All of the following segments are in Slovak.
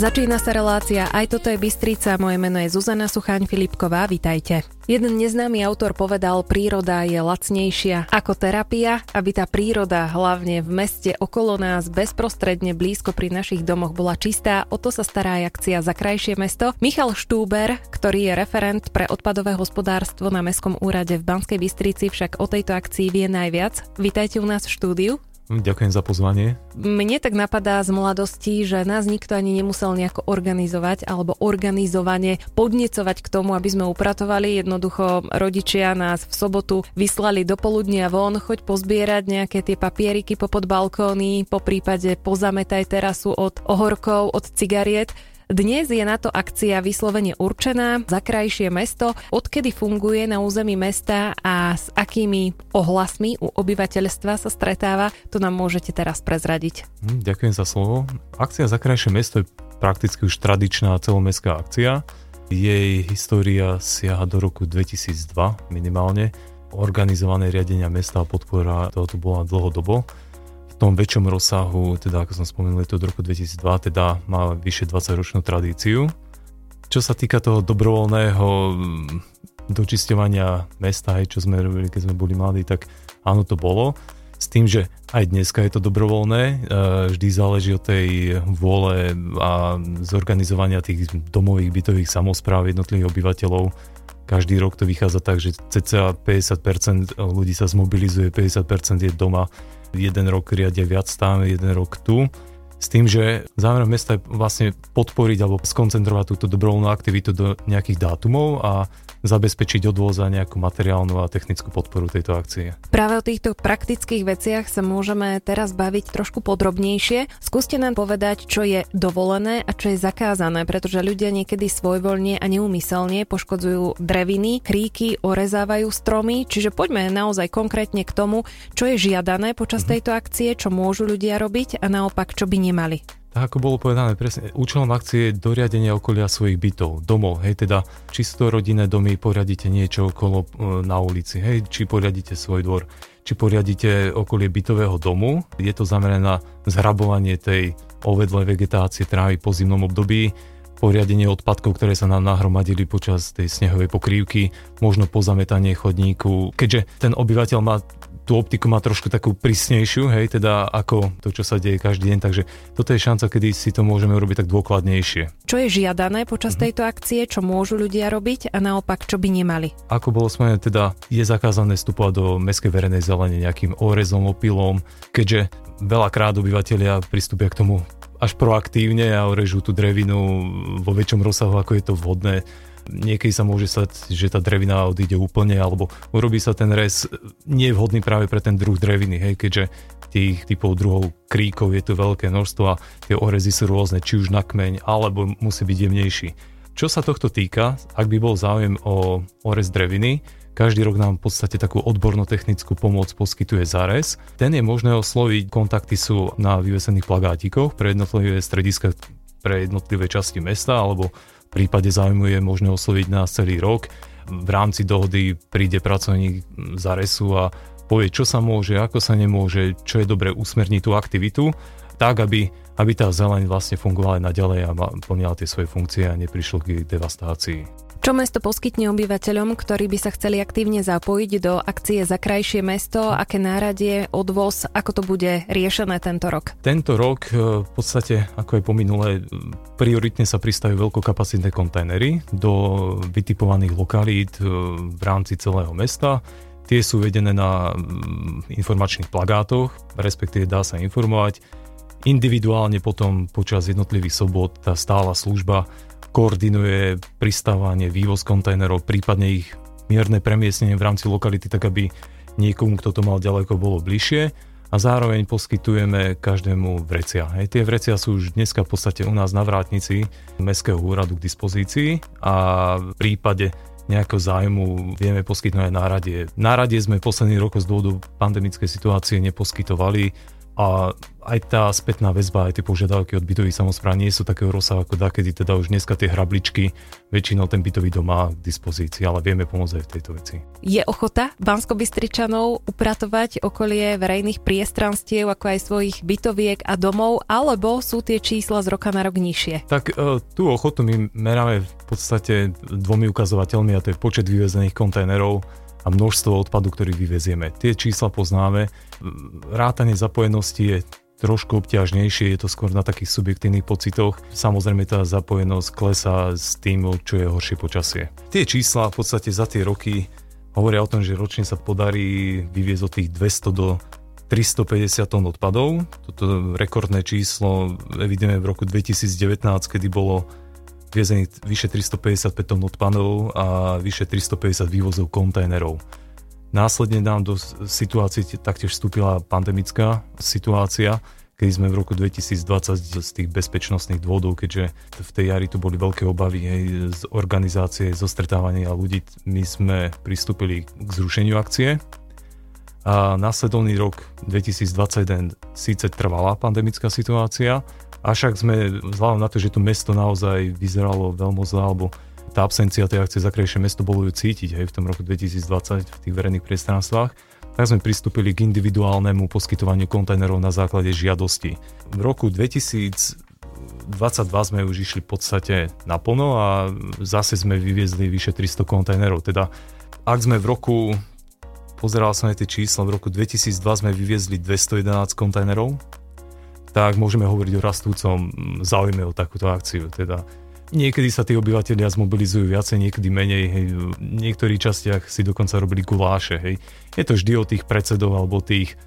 Začína sa relácia Aj toto je Bystrica, moje meno je Zuzana Suchaň Filipková, vitajte. Jeden neznámy autor povedal, príroda je lacnejšia ako terapia, aby tá príroda hlavne v meste okolo nás bezprostredne blízko pri našich domoch bola čistá, o to sa stará aj akcia za krajšie mesto. Michal Štúber, ktorý je referent pre odpadové hospodárstvo na Mestskom úrade v Banskej Bystrici, však o tejto akcii vie najviac. Vítajte u nás v štúdiu. Ďakujem za pozvanie. Mne tak napadá z mladosti, že nás nikto ani nemusel nejako organizovať alebo organizovane podnecovať k tomu, aby sme upratovali. Jednoducho rodičia nás v sobotu vyslali do poludnia von, choď pozbierať nejaké tie papieriky po balkóny, po prípade pozametaj terasu od ohorkov, od cigariet. Dnes je na to akcia vyslovene určená za krajšie mesto, odkedy funguje na území mesta a s akými ohlasmi u obyvateľstva sa stretáva, to nám môžete teraz prezradiť. Hm, ďakujem za slovo. Akcia za krajšie mesto je prakticky už tradičná celomestská akcia. Jej história siaha do roku 2002 minimálne. Organizované riadenia mesta a podpora toho tu bola dlhodobo tom väčšom rozsahu, teda ako som spomenul, je to od roku 2002, teda má vyše 20 ročnú tradíciu. Čo sa týka toho dobrovoľného mm, dočisťovania mesta, aj čo sme robili, keď sme boli mladí, tak áno, to bolo. S tým, že aj dneska je to dobrovoľné, e, vždy záleží od tej vôle a zorganizovania tých domových bytových samozpráv jednotlivých obyvateľov. Každý rok to vychádza tak, že cca 50% ľudí sa zmobilizuje, 50% je doma jeden rok riadia viac tam, jeden rok tu. S tým, že zámerom mesta je vlastne podporiť alebo skoncentrovať túto dobrovoľnú aktivitu do nejakých dátumov a zabezpečiť odvoz a nejakú materiálnu a technickú podporu tejto akcie. Práve o týchto praktických veciach sa môžeme teraz baviť trošku podrobnejšie. Skúste nám povedať, čo je dovolené a čo je zakázané, pretože ľudia niekedy svojvoľne a neumyselne poškodzujú dreviny, kríky, orezávajú stromy, čiže poďme naozaj konkrétne k tomu, čo je žiadané počas mm-hmm. tejto akcie, čo môžu ľudia robiť a naopak, čo by nemali. Tak ako bolo povedané, presne, účelom akcie je doriadenie okolia svojich bytov, domov, hej, teda čisto rodinné domy, poriadite niečo okolo e, na ulici, hej, či poriadite svoj dvor, či poriadite okolie bytového domu, je to zamerané na zhrabovanie tej ovedlej vegetácie trávy po zimnom období, poriadenie odpadkov, ktoré sa nám nahromadili počas tej snehovej pokrývky, možno pozametanie chodníku. Keďže ten obyvateľ má tú optiku má trošku takú prísnejšiu, hej, teda ako to, čo sa deje každý deň, takže toto je šanca, kedy si to môžeme urobiť tak dôkladnejšie. Čo je žiadané počas mm-hmm. tejto akcie, čo môžu ľudia robiť a naopak, čo by nemali? Ako bolo spomenuté, teda je zakázané vstupovať do mestskej verejnej zelene nejakým orezom, opilom, keďže veľakrát obyvateľia pristúpia k tomu až proaktívne a orežú tú drevinu vo väčšom rozsahu, ako je to vhodné niekedy sa môže stať, že tá drevina odíde úplne, alebo urobí sa ten rez nevhodný práve pre ten druh dreviny, hej, keďže tých typov druhov kríkov je tu veľké množstvo a tie orezy sú rôzne, či už na kmeň, alebo musí byť jemnejší. Čo sa tohto týka, ak by bol záujem o orez dreviny, každý rok nám v podstate takú odborno-technickú pomoc poskytuje Zares. Ten je možné osloviť, kontakty sú na vyvesených plagátikoch pre jednotlivé strediska pre jednotlivé časti mesta alebo prípade záujmu je možné osloviť nás celý rok. V rámci dohody príde pracovník za resu a povie, čo sa môže, ako sa nemôže, čo je dobre usmerniť tú aktivitu, tak aby, aby tá zeleň vlastne fungovala aj naďalej a plnila tie svoje funkcie a neprišlo k devastácii. Čo mesto poskytne obyvateľom, ktorí by sa chceli aktívne zapojiť do akcie za krajšie mesto? Aké náradie, odvoz, ako to bude riešené tento rok? Tento rok e, v podstate, ako je po minulé, prioritne sa pristavujú veľkokapacitné kontajnery do vytipovaných lokalít e, v rámci celého mesta. Tie sú vedené na informačných plagátoch, respektíve dá sa informovať. Individuálne potom počas jednotlivých sobot tá stála služba koordinuje pristávanie, vývoz kontajnerov, prípadne ich mierne premiestnenie v rámci lokality, tak aby niekomu, kto to mal ďaleko, bolo bližšie a zároveň poskytujeme každému vrecia. Hej, tie vrecia sú už dneska v podstate u nás na vrátnici Mestského úradu k dispozícii a v prípade nejakého zájmu vieme poskytnúť aj náradie. Náradie sme posledný rok z dôvodu pandemickej situácie neposkytovali, a aj tá spätná väzba, aj tie požiadavky od bytových samozpráv nie sú takého rozsahu ako dakedy, teda už dneska tie hrabličky väčšinou ten bytový dom má k dispozícii, ale vieme pomôcť aj v tejto veci. Je ochota bansko upratovať okolie verejných priestranstiev, ako aj svojich bytoviek a domov, alebo sú tie čísla z roka na rok nižšie? Tak e, tú ochotu my meráme v podstate dvomi ukazovateľmi a to je počet vyvezených kontajnerov a množstvo odpadu, ktorý vyvezieme. Tie čísla poznáme. Rátanie zapojenosti je trošku obťažnejšie, je to skôr na takých subjektívnych pocitoch. Samozrejme tá zapojenosť klesá s tým, čo je horšie počasie. Tie čísla v podstate za tie roky hovoria o tom, že ročne sa podarí vyviezť od tých 200 do 350 tón odpadov. Toto rekordné číslo evidujeme v roku 2019, kedy bolo viezených vyše 355 tón odpadov a vyše 350 vývozov kontajnerov. Následne nám do situácie taktiež vstúpila pandemická situácia, kedy sme v roku 2020 z tých bezpečnostných dôvodov, keďže v tej jari tu boli veľké obavy hej, z organizácie, zo stretávania ľudí, my sme pristúpili k zrušeniu akcie. A následovný rok 2021 síce trvala pandemická situácia, Avšak sme, vzhľadom na to, že to mesto naozaj vyzeralo veľmi zle, alebo tá absencia tej akcie za krajšie mesto bolo ju cítiť hej, v tom roku 2020 v tých verejných priestranstvách, tak sme pristúpili k individuálnemu poskytovaniu kontajnerov na základe žiadosti. V roku 2022 sme už išli v podstate naplno a zase sme vyviezli vyše 300 kontajnerov. Teda ak sme v roku, pozeral som aj tie čísla, v roku 2002 sme vyviezli 211 kontajnerov, tak môžeme hovoriť o rastúcom záujme o takúto akciu. Teda niekedy sa tí obyvateľia zmobilizujú viacej, niekedy menej. Hej. V niektorých častiach si dokonca robili guláše. Hej. Je to vždy o tých predsedov alebo tých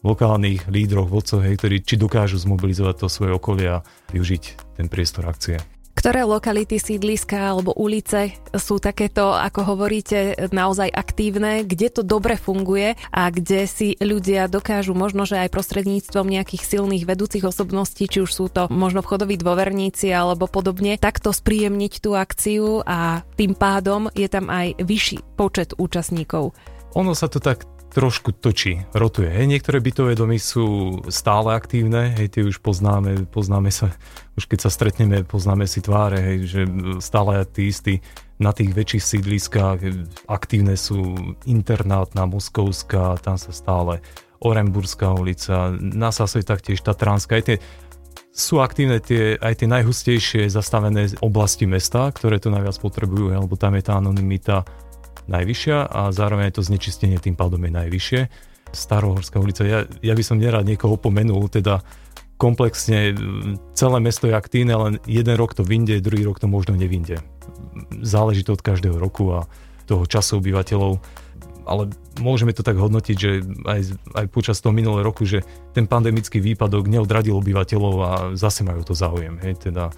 lokálnych lídroch, vodcov, hej, ktorí či dokážu zmobilizovať to svoje okolie a využiť ten priestor akcie. Ktoré lokality, sídliska alebo ulice sú takéto, ako hovoríte, naozaj aktívne, kde to dobre funguje a kde si ľudia dokážu možno, že aj prostredníctvom nejakých silných vedúcich osobností, či už sú to možno vchodoví dôverníci alebo podobne, takto spríjemniť tú akciu a tým pádom je tam aj vyšší počet účastníkov. Ono sa to tak trošku točí, rotuje. Hej, niektoré bytové domy sú stále aktívne, hej, tie už poznáme, poznáme sa, už keď sa stretneme, poznáme si tváre, hej, že stále tí istí na tých väčších sídliskách aktívne sú internátna Moskovská, tam sa stále Oremburská ulica, na Sasoj taktiež Tatránska, aj tie sú aktívne tie, aj tie najhustejšie zastavené oblasti mesta, ktoré to najviac potrebujú, alebo tam je tá anonimita najvyššia a zároveň to znečistenie tým pádom je najvyššie. Starohorská ulica, ja, ja by som nerad niekoho pomenul, teda komplexne celé mesto je aktívne, len jeden rok to vyjde, druhý rok to možno nevinde. Záleží to od každého roku a toho času obyvateľov ale môžeme to tak hodnotiť, že aj, aj počas toho minulého roku, že ten pandemický výpadok neodradil obyvateľov a zase majú to záujem. Hej, teda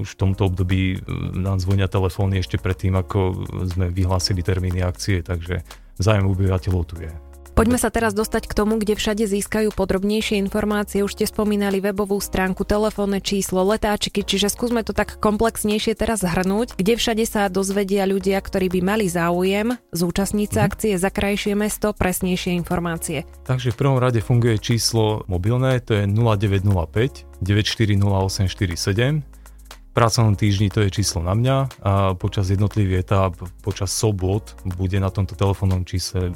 už v tomto období e, nám zvonia telefóny ešte predtým, ako sme vyhlásili termíny akcie, takže zájem obyvateľov tu je. Poďme sa teraz dostať k tomu, kde všade získajú podrobnejšie informácie. Už ste spomínali webovú stránku, telefónne číslo, letáčiky, čiže skúsme to tak komplexnejšie teraz zhrnúť. Kde všade sa dozvedia ľudia, ktorí by mali záujem zúčastniť sa mhm. akcie za krajšie mesto, presnejšie informácie. Takže v prvom rade funguje číslo mobilné, to je 0905 940847 pracovnom týždni to je číslo na mňa a počas jednotlivých etáp, počas sobot bude na tomto telefónnom čísle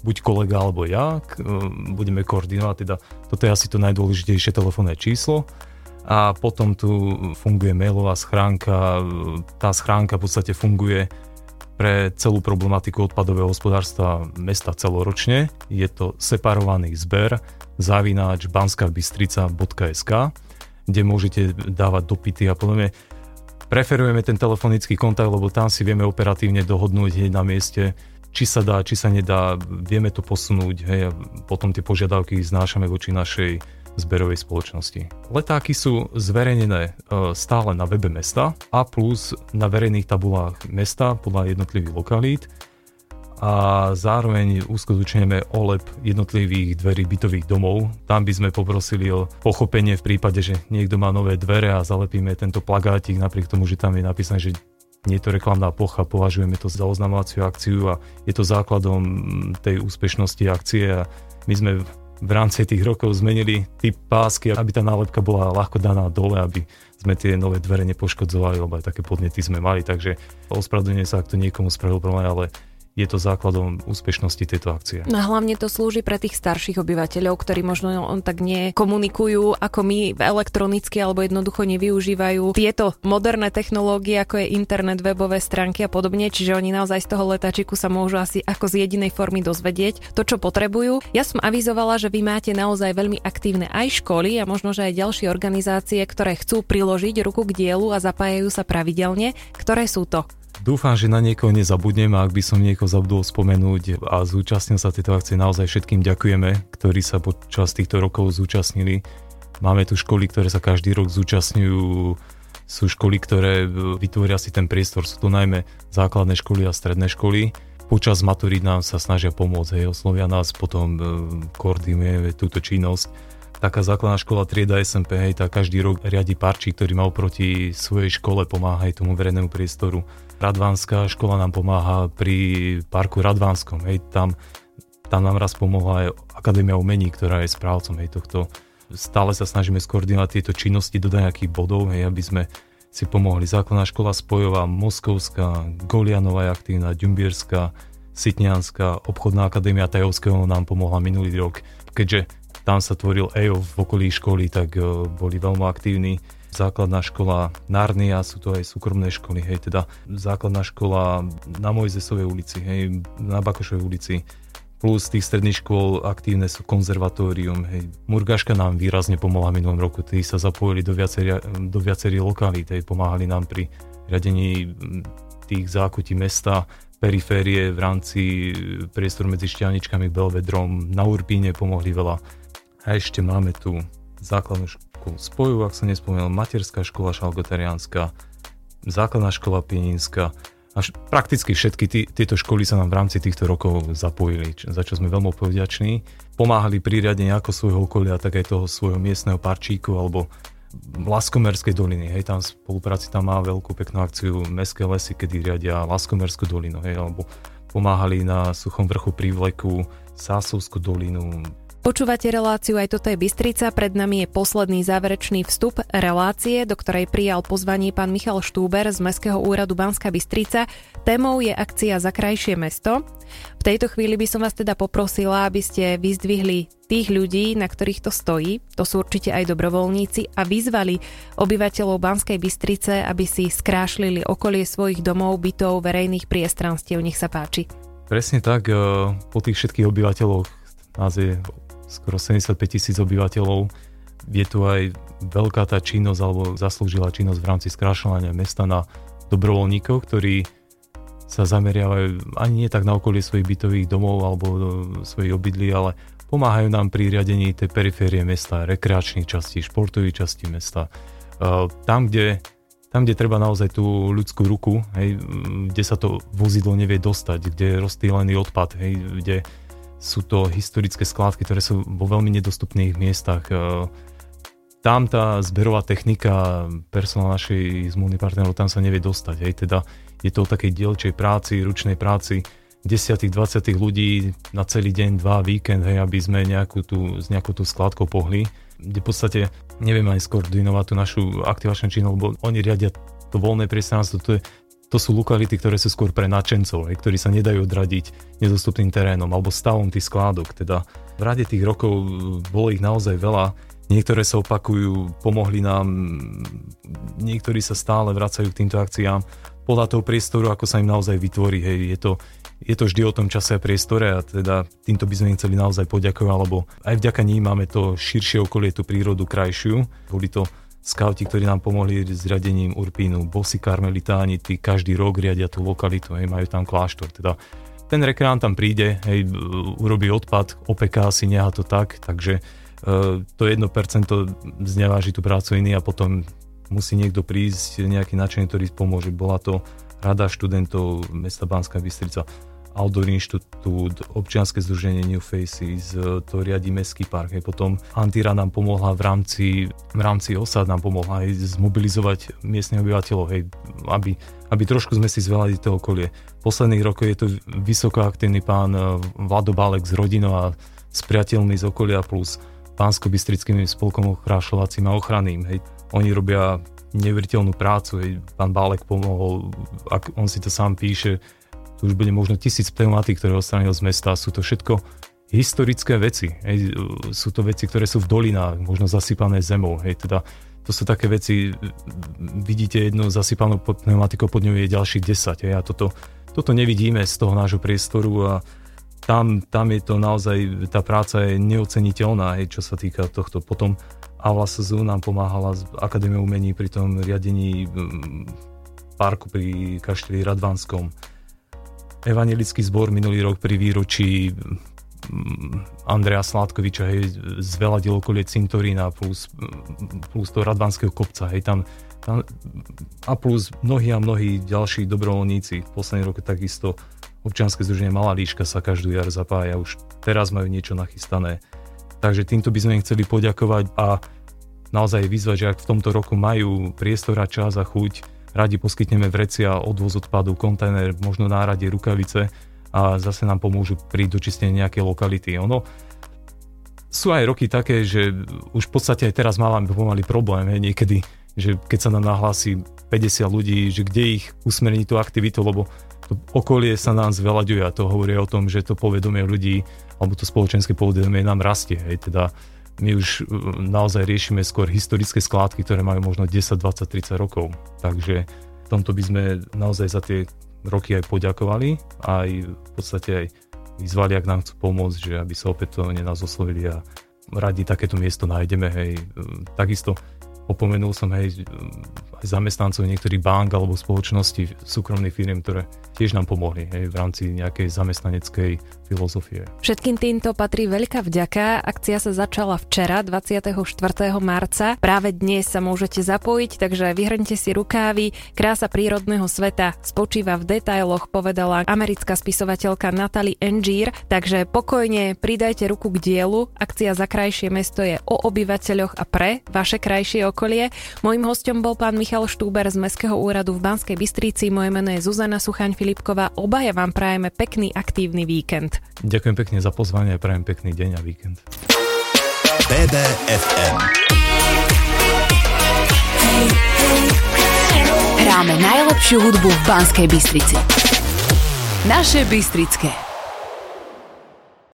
buď kolega alebo ja, budeme koordinovať, teda toto je asi to najdôležitejšie telefónne číslo a potom tu funguje mailová schránka, tá schránka v podstate funguje pre celú problematiku odpadového hospodárstva mesta celoročne. Je to separovaný zber zavináč banskabystrica.sk kde môžete dávať dopity a podobne. Preferujeme ten telefonický kontakt, lebo tam si vieme operatívne dohodnúť hneď na mieste, či sa dá, či sa nedá, vieme to posunúť, hej, a potom tie požiadavky znášame voči našej zberovej spoločnosti. Letáky sú zverejnené e, stále na webe mesta a plus na verejných tabulách mesta podľa jednotlivých lokalít a zároveň uskutočneme OLEP jednotlivých dverí bytových domov. Tam by sme poprosili o pochopenie v prípade, že niekto má nové dvere a zalepíme tento plagátik. Napriek tomu, že tam je napísané, že nie je to reklamná plocha, považujeme to za oznamovaciu akciu a je to základom tej úspešnosti akcie. A my sme v rámci tých rokov zmenili typ pásky, aby tá nálepka bola ľahko daná dole, aby sme tie nové dvere nepoškodzovali, lebo aj také podnety sme mali, takže ospravedlňujem sa, ak to niekomu spravil problém, ale je to základom úspešnosti tejto akcie. A hlavne to slúži pre tých starších obyvateľov, ktorí možno on tak nekomunikujú ako my elektronicky alebo jednoducho nevyužívajú tieto moderné technológie, ako je internet, webové stránky a podobne, čiže oni naozaj z toho letačiku sa môžu asi ako z jedinej formy dozvedieť to, čo potrebujú. Ja som avizovala, že vy máte naozaj veľmi aktívne aj školy a možno, že aj ďalšie organizácie, ktoré chcú priložiť ruku k dielu a zapájajú sa pravidelne. Ktoré sú to? Dúfam, že na niekoho nezabudnem a ak by som niekoho zabudol spomenúť a zúčastnil sa tejto akcie, naozaj všetkým ďakujeme, ktorí sa počas týchto rokov zúčastnili. Máme tu školy, ktoré sa každý rok zúčastňujú, sú školy, ktoré vytvoria si ten priestor, sú to najmä základné školy a stredné školy. Počas maturít nám sa snažia pomôcť, hej, oslovia nás, potom e, koordinujeme túto činnosť taká základná škola trieda SMP, hej, tak každý rok riadi parčí, ktorý má oproti svojej škole pomáha aj tomu verejnému priestoru. Radvánska škola nám pomáha pri parku Radvánskom, hej, tam, tam nám raz pomohla aj Akadémia umení, ktorá je správcom hej, tohto. Stále sa snažíme skoordinovať tieto činnosti do nejakých bodov, hej, aby sme si pomohli. Základná škola Spojová, Moskovská, Golianová je aktívna, Ďumbierská, Sitňanská, obchodná akadémia Tajovského nám pomohla minulý rok. Keďže tam sa tvoril EO v okolí školy, tak e, boli veľmi aktívni. Základná škola Narnia, sú to aj súkromné školy, hej, teda základná škola na Mojzesovej ulici, hej, na Bakošovej ulici, plus tých stredných škôl aktívne sú konzervatórium, hej. Murgaška nám výrazne pomohla minulom roku, tí sa zapojili do, viacerých do viacerých lokalít, hej, pomáhali nám pri riadení tých zákutí mesta, periférie v rámci priestoru medzi Šťavničkami, Belvedrom, na Urpíne pomohli veľa a ešte máme tu základnú školu Spoju, ak som nespomínal, materská škola šalgotariánska, základná škola Pieninská. Až prakticky všetky tí, tieto školy sa nám v rámci týchto rokov zapojili, za čo sme veľmi povďační. Pomáhali pri riadení ako svojho okolia, tak aj toho svojho miestneho parčíku alebo Laskomerskej doliny. Hej, tam spolupráci tam má veľkú peknú akciu Mestské lesy, kedy riadia Laskomerskú dolinu, hej, alebo pomáhali na Suchom vrchu prívleku Sásovskú dolinu, Počúvate reláciu aj toto je Bystrica, pred nami je posledný záverečný vstup relácie, do ktorej prijal pozvanie pán Michal Štúber z Mestského úradu Banska Bystrica. Témou je akcia za krajšie mesto. V tejto chvíli by som vás teda poprosila, aby ste vyzdvihli tých ľudí, na ktorých to stojí, to sú určite aj dobrovoľníci, a vyzvali obyvateľov Banskej Bystrice, aby si skrášlili okolie svojich domov, bytov, verejných priestranstiev. Nech sa páči. Presne tak, eh, po tých všetkých obyvateľoch nás je skoro 75 tisíc obyvateľov. Je tu aj veľká tá činnosť alebo zaslúžila činnosť v rámci skrášľovania mesta na dobrovoľníkov, ktorí sa zameriavajú ani nie tak na okolie svojich bytových domov alebo svojich obydlí, ale pomáhajú nám pri riadení tej periférie mesta, rekreačných častí, športových častí mesta. Tam, kde, tam, kde treba naozaj tú ľudskú ruku, hej, kde sa to vozidlo nevie dostať, kde je rozstýlený odpad, hej, kde sú to historické skládky, ktoré sú vo veľmi nedostupných miestach. E, tam tá zberová technika, personál našej zmluvných partnerov tam sa nevie dostať. Hej. Teda je to o takej dielčej práci, ručnej práci, 10 20 ľudí na celý deň, dva víkend, hej, aby sme nejakú tú, s nejakou tú skladkou pohli, kde v podstate nevieme ani skoordinovať tú našu aktivačnú činnosť, lebo oni riadia to voľné priestranstvo, to je to sú lokality, ktoré sú skôr pre nadšencov, ktorí sa nedajú odradiť nedostupným terénom alebo stavom tých skládok. Teda v rade tých rokov bolo ich naozaj veľa. Niektoré sa opakujú, pomohli nám, niektorí sa stále vracajú k týmto akciám podľa toho priestoru, ako sa im naozaj vytvorí. Hej, je to, je to vždy o tom čase a priestore a teda týmto by sme im chceli naozaj poďakovať, lebo aj vďaka ním máme to širšie okolie, tú prírodu krajšiu. Boli to skauti, ktorí nám pomohli s riadením Urpínu, bosi karmelitáni, tí každý rok riadia tú lokalitu, hej, majú tam kláštor. Teda ten rekreant tam príde, hej, urobí odpad, opeká si, neha to tak, takže e, to 1% zneváži tú prácu iný a potom musí niekto prísť, nejaký načený, ktorý pomôže. Bola to rada študentov mesta Banská Bystrica Outdoor Inštitút, občianske združenie New Faces, e, to riadi Mestský park. Hej. Potom Antira nám pomohla v rámci, v rámci osad nám pomohla aj zmobilizovať miestnych obyvateľov, hej, aby, aby trošku sme si zvelali to okolie. V posledných rokoch je to vysoko aktívny pán e, Vlado Bálek z rodinou a s priateľmi z okolia plus pánsko-bystrickým spolkom ochrášľovacím a ochranným. Hej. Oni robia neuveriteľnú prácu. Hej. Pán Bálek pomohol, ak on si to sám píše, tu už bude možno tisíc pneumatík, ktoré odstranil z mesta. Sú to všetko historické veci. Hej. Sú to veci, ktoré sú v dolinách, možno zasypané zemou. Hej. Teda, to sú také veci, vidíte jednu zasypanú pneumatikou, pod ňou je ďalších 10. Hej. A toto, toto nevidíme z toho nášho priestoru a tam, tam je to naozaj, tá práca je neoceniteľná, hej, čo sa týka tohto. Potom Avla SZU nám pomáhala z Akadémie umení pri tom riadení parku pri kašteli Radvanskom. Evangelický zbor minulý rok pri výročí Andreja Sládkoviča hej, zveladil okolie cintorína plus, plus toho Radvanského kopca. Hej, tam, tam, a plus mnohí a mnohí ďalší dobrovoľníci. V posledných rokoch takisto občianske združenie Malá líška sa každú jar zapája. Už teraz majú niečo nachystané. Takže týmto by sme im chceli poďakovať a naozaj vyzvať, že ak v tomto roku majú priestor a čas a chuť, radi poskytneme vrecia, odvoz odpadu, kontajner, možno nárade, rukavice a zase nám pomôžu pri dočistení nejakej lokality. Ono, sú aj roky také, že už v podstate aj teraz máme pomaly problém, he, niekedy, že keď sa nám nahlási 50 ľudí, že kde ich usmerniť tú aktivitu, lebo to okolie sa nám zvelaďuje a to hovorí o tom, že to povedomie ľudí alebo to spoločenské povedomie nám rastie. Hej, teda my už uh, naozaj riešime skôr historické skládky, ktoré majú možno 10, 20, 30 rokov. Takže v tomto by sme naozaj za tie roky aj poďakovali aj v podstate aj vyzvali, ak nám chcú pomôcť, že aby sa opätovne nás oslovili a radi takéto miesto nájdeme. Hej. Takisto opomenul som hej, aj zamestnancov niektorých bank alebo spoločností, súkromných firm, ktoré tiež nám pomohli hej, v rámci nejakej zamestnaneckej filozofie. Všetkým týmto patrí veľká vďaka. Akcia sa začala včera, 24. marca. Práve dnes sa môžete zapojiť, takže vyhrňte si rukávy. Krása prírodného sveta spočíva v detailoch, povedala americká spisovateľka Natalie Engier. Takže pokojne pridajte ruku k dielu. Akcia za krajšie mesto je o obyvateľoch a pre vaše krajšie okolie. Mojím hostom bol pán Michal Štúber z Mestského úradu v Banskej Bystrici. Moje meno je Zuzana Suchaň Filipková. Obaja vám prajeme pekný aktívny víkend. Ďakujem pekne za pozvanie a prajem pekný deň a víkend. BBFM Hráme najlepšiu hudbu v Banskej Bystrici. Naše Bystrické.